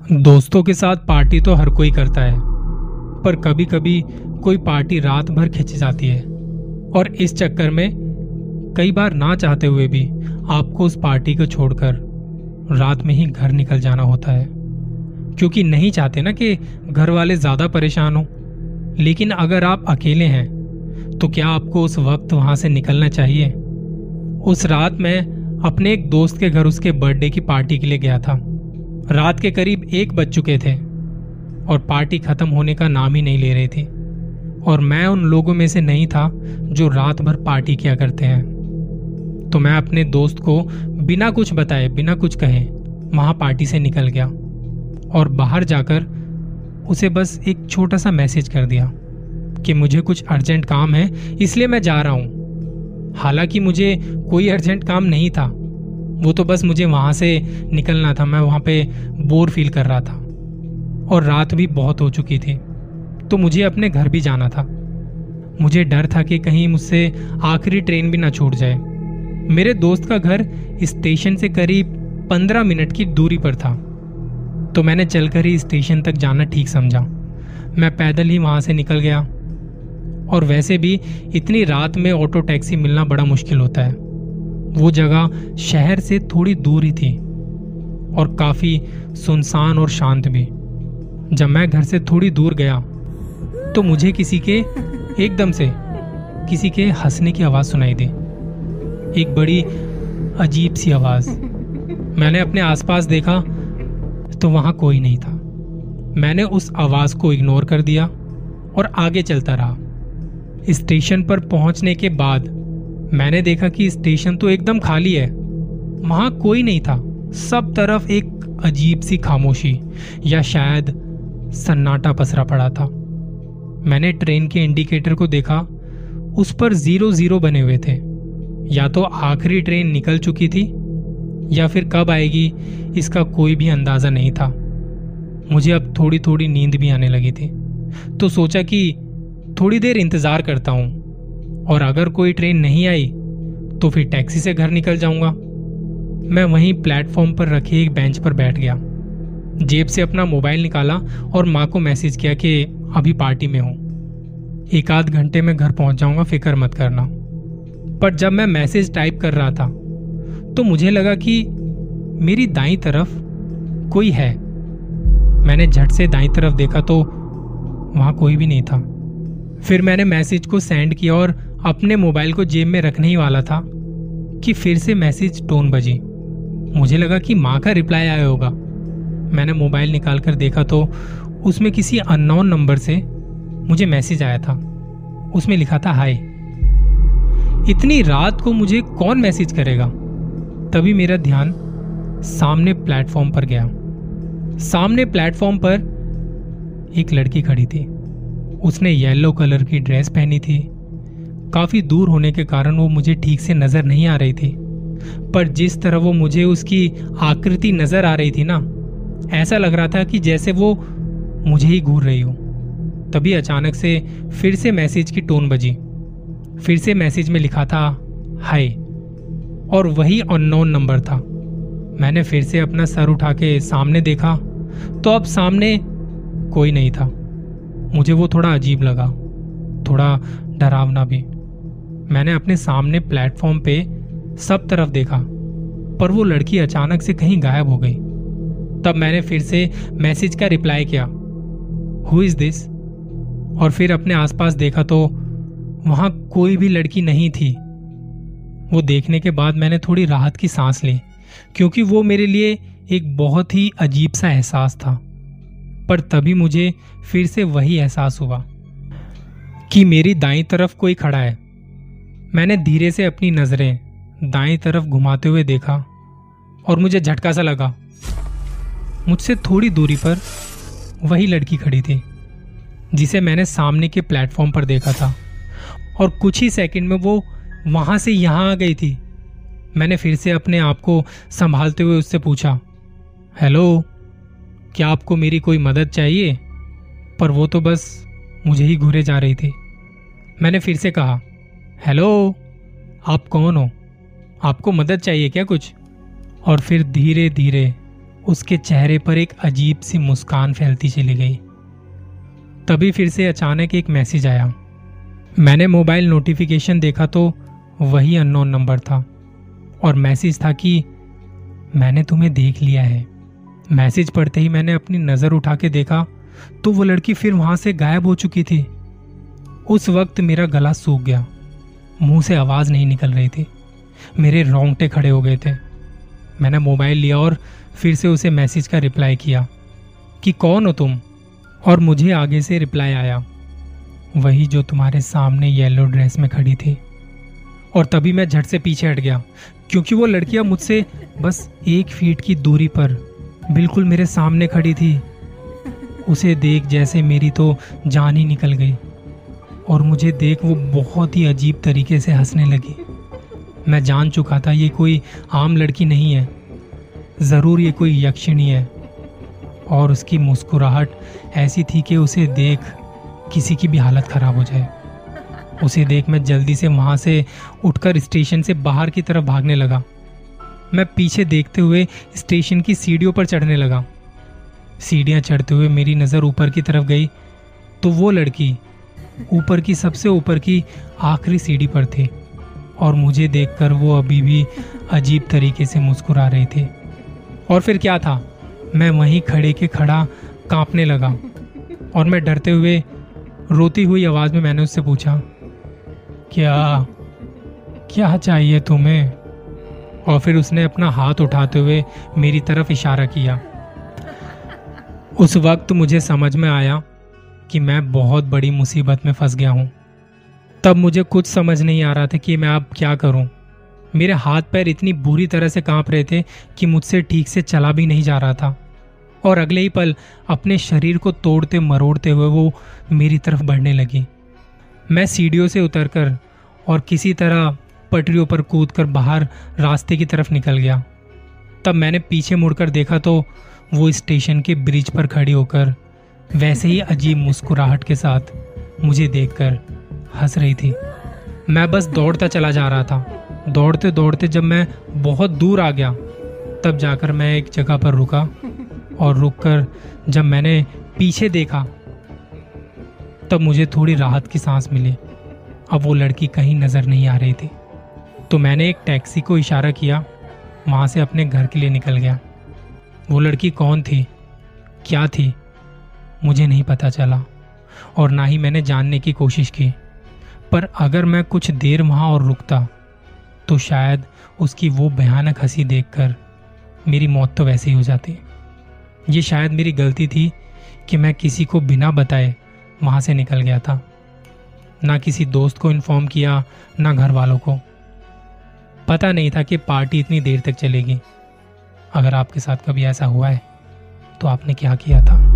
दोस्तों के साथ पार्टी तो हर कोई करता है, पर कभी कभी कोई पार्टी रात भर खिंच जाती है। और इस चक्कर में कई बार ना चाहते हुए भी आपको उस पार्टी को छोड़कर रात में ही घर निकल जाना होता है। क्योंकि नहीं चाहते ना कि घर वाले ज़्यादा परेशान हों, लेकिन अगर आप अकेले हैं तो क्या आपको उस वक्त वहाँ से निकलना चाहिए? उस रात में अपने एक दोस्त के घर उसके बर्थडे की पार्टी के लिए गया था। रात के करीब एक बज चुके थे और पार्टी खत्म होने का नाम ही नहीं ले रही थी। और मैं उन लोगों में से नहीं था जो रात भर पार्टी किया करते हैं। तो मैं अपने दोस्त को बिना कुछ बताए, बिना कुछ कहे, वहाँ पार्टी से निकल गया और बाहर जाकर उसे बस एक छोटा सा मैसेज कर दिया कि मुझे कुछ अर्जेंट काम है, इसलिए मैं जा रहा हूँ। हालाँकि मुझे कोई अर्जेंट काम नहीं था वो तो बस मुझे वहाँ से निकलना था। मैं वहाँ पे बोर फील कर रहा था। और रात भी बहुत हो चुकी थी। तो मुझे अपने घर भी जाना था। मुझे डर था कि कहीं मुझसे आखिरी ट्रेन भी ना छूट जाए। मेरे दोस्त का घर स्टेशन से करीब पंद्रह मिनट की दूरी पर था। तो मैंने चलकर ही स्टेशन तक जाना ठीक समझा। मैं पैदल ही वहाँ से निकल गया। और वैसे भी इतनी रात में ऑटो टैक्सी मिलना बड़ा मुश्किल होता है। वो जगह शहर से थोड़ी दूर ही थी और काफ़ी सुनसान और शांत भी। जब मैं घर से थोड़ी दूर गया तो मुझे किसी के एकदम से किसी के हंसने की आवाज़ सुनाई दी। एक बड़ी अजीब सी आवाज़। मैंने अपने आसपास देखा तो वहाँ कोई नहीं था। मैंने उस आवाज़ को इग्नोर कर दिया और आगे चलता रहा। स्टेशन पर पहुँचने के बाद मैंने देखा कि स्टेशन तो एकदम खाली है। वहाँ कोई नहीं था। सब तरफ़ एक अजीब सी खामोशी या शायद सन्नाटा पसरा पड़ा था। मैंने ट्रेन के इंडिकेटर को देखा। उस पर ज़ीरो ज़ीरो बने हुए थे। या तो आखिरी ट्रेन निकल चुकी थी, या फिर कब आएगी, इसका कोई भी अंदाज़ा नहीं था। मुझे अब थोड़ी थोड़ी नींद भी आने लगी थी। तो सोचा कि थोड़ी देर इंतज़ार करता हूँ। और अगर कोई ट्रेन नहीं आई तो फिर टैक्सी से घर निकल जाऊँगा। मैं वहीं प्लेटफॉर्म पर रखे एक बेंच पर बैठ गया। जेब से अपना मोबाइल निकाला और माँ को मैसेज किया कि, अभी पार्टी में हूँ। एक आध घंटे में घर पहुँच जाऊँगा, फ़िक्र मत करना। पर जब मैं मैसेज टाइप कर रहा था तो मुझे लगा कि मेरी दाई तरफ़ कोई है। मैंने झट से दाई तरफ़ देखा तो वहाँ कोई भी नहीं था। फिर मैंने मैसेज को सेंड किया और अपने मोबाइल को जेब में रखने ही वाला था कि फिर से मैसेज टोन बजी। मुझे लगा कि माँ का रिप्लाई आया होगा। मैंने मोबाइल निकाल कर देखा तो उसमें किसी अननोन नंबर से मुझे मैसेज आया था। उसमें लिखा था, हाय। इतनी रात को मुझे कौन मैसेज करेगा? तभी मेरा ध्यान सामने प्लेटफॉर्म पर गया। सामने प्लेटफॉर्म पर एक लड़की खड़ी थी। उसने येलो कलर की ड्रेस पहनी थी। काफ़ी दूर होने के कारण वो मुझे ठीक से नज़र नहीं आ रही थी। पर जिस तरह वो मुझे उसकी आकृति नज़र आ रही थी ना, ऐसा लग रहा था कि जैसे वो मुझे ही घूर रही हो। तभी अचानक से फिर से मैसेज की टोन बजी। फिर से मैसेज में लिखा था, हाय, और वही अननोन नंबर था। मैंने फिर से अपना सर उठा के सामने देखा तो अब सामने कोई नहीं था। मुझे वो थोड़ा अजीब लगा, थोड़ा डरावना भी। मैंने अपने सामने प्लेटफॉर्म पे सब तरफ़ देखा, पर वो लड़की अचानक से कहीं गायब हो गई। तब मैंने फिर से मैसेज का रिप्लाई किया हु इज़ दिस और फिर अपने आसपास देखा तो वहाँ कोई भी लड़की नहीं थी। वो देखने के बाद मैंने थोड़ी राहत की सांस ली, क्योंकि वो मेरे लिए एक बहुत ही अजीब सा एहसास था। पर तभी मुझे फिर से वही एहसास हुआ कि मेरी दाई तरफ़ कोई खड़ा है। मैंने धीरे से अपनी नज़रें दाई तरफ़ घुमाते हुए देखा और मुझे झटका सा लगा। मुझसे थोड़ी दूरी पर वही लड़की खड़ी थी, जिसे मैंने सामने के प्लेटफॉर्म पर देखा था। और कुछ ही सेकंड में वो वहाँ से यहाँ आ गई थी। मैंने फिर से अपने आप को संभालते हुए उससे पूछा, हेलो, क्या आपको मेरी कोई मदद चाहिए? पर वो तो बस मुझे ही घूरे जा रही थी। मैंने फिर से कहा हेलो, आप कौन हो? आपको मदद चाहिए क्या कुछ? और फिर धीरे धीरे उसके चेहरे पर एक अजीब सी मुस्कान फैलती चली गई। तभी फिर से अचानक एक मैसेज आया। मैंने मोबाइल नोटिफिकेशन देखा तो वही अननोन नंबर था। और मैसेज था कि मैंने तुम्हें देख लिया है। मैसेज पढ़ते ही मैंने अपनी नज़र उठा के देखा तो वो लड़की फिर वहाँ से गायब हो चुकी थी। उस वक्त मेरा गला सूख गया। मुँह से आवाज़ नहीं निकल रही थी। मेरे रोंगटे खड़े हो गए थे। मैंने मोबाइल लिया और फिर से उसे मैसेज का रिप्लाई किया कि कौन हो तुम? और मुझे आगे से रिप्लाई आया, वही जो तुम्हारे सामने येलो ड्रेस में खड़ी थी। और तभी मैं झट से पीछे हट गया, क्योंकि वो लड़कियाँ मुझसे बस एक फीट की दूरी पर बिल्कुल मेरे सामने खड़ी थी। उसे देख जैसे मेरी तो जान ही निकल गई। और मुझे देख वो बहुत ही अजीब तरीके से हंसने लगी। मैं जान चुका था ये कोई आम लड़की नहीं है। ज़रूर ये कोई यक्षिणी है। और उसकी मुस्कुराहट ऐसी थी कि उसे देख किसी की भी हालत खराब हो जाए। उसे देख मैं जल्दी से वहाँ से उठकर स्टेशन से बाहर की तरफ़ भागने लगा। मैं पीछे देखते हुए स्टेशन की सीढ़ियों पर चढ़ने लगा। सीढ़ियाँ चढ़ते हुए मेरी नज़र ऊपर की तरफ़ गई। तो वो लड़की ऊपर की सबसे ऊपर की आखिरी सीढ़ी पर थी और मुझे देखकर वो अभी भी अजीब तरीके से मुस्कुरा रही थी। और फिर क्या था? मैं वहीं खड़े के खड़ा कांपने लगा और मैं डरते हुए रोती हुई आवाज़ में मैंने उससे पूछा, क्या क्या चाहिए तुम्हें? और फिर उसने अपना हाथ उठाते हुए मेरी तरफ़ इशारा किया। उस वक्त मुझे समझ में आया कि मैं बहुत बड़ी मुसीबत में फंस गया हूँ। तब मुझे कुछ समझ नहीं आ रहा था कि मैं अब क्या करूँ। मेरे हाथ पैर इतनी बुरी तरह से काँप रहे थे कि मुझसे ठीक से चला भी नहीं जा रहा था। और अगले ही पल अपने शरीर को तोड़ते मरोड़ते हुए वो मेरी तरफ़ बढ़ने लगी। मैं सीढ़ियों से उतरकर और किसी तरह पटरियों पर कूदकर बाहर रास्ते की तरफ़ निकल गया। तब मैंने पीछे मुड़कर देखा तो वो स्टेशन के ब्रिज पर खड़ी होकर वैसे ही अजीब मुस्कुराहट के साथ मुझे देखकर हंस रही थी। मैं बस दौड़ता चला जा रहा था। दौड़ते दौड़ते जब मैं बहुत दूर आ गया, तब जाकर मैं एक जगह पर रुका और रुककर जब मैंने पीछे देखा, तब मुझे थोड़ी राहत की सांस मिली। अब वो लड़की कहीं नज़र नहीं आ रही थी। तो मैंने एक टैक्सी को इशारा किया, वहाँ से अपने घर के लिए निकल गया। वो लड़की कौन थी? क्या थी? मुझे नहीं पता चला, और ना ही मैंने जानने की कोशिश की। पर अगर मैं कुछ देर वहाँ और रुकता तो शायद उसकी वो भयानक हँसी देखकर मेरी मौत तो वैसे ही हो जाती। ये शायद मेरी गलती थी कि मैं किसी को बिना बताए वहाँ से निकल गया था, ना किसी दोस्त को इन्फॉर्म किया, ना घर वालों को। पता नहीं था कि पार्टी इतनी देर तक चलेगी। अगर आपके साथ कभी ऐसा हुआ है तो आपने क्या किया था?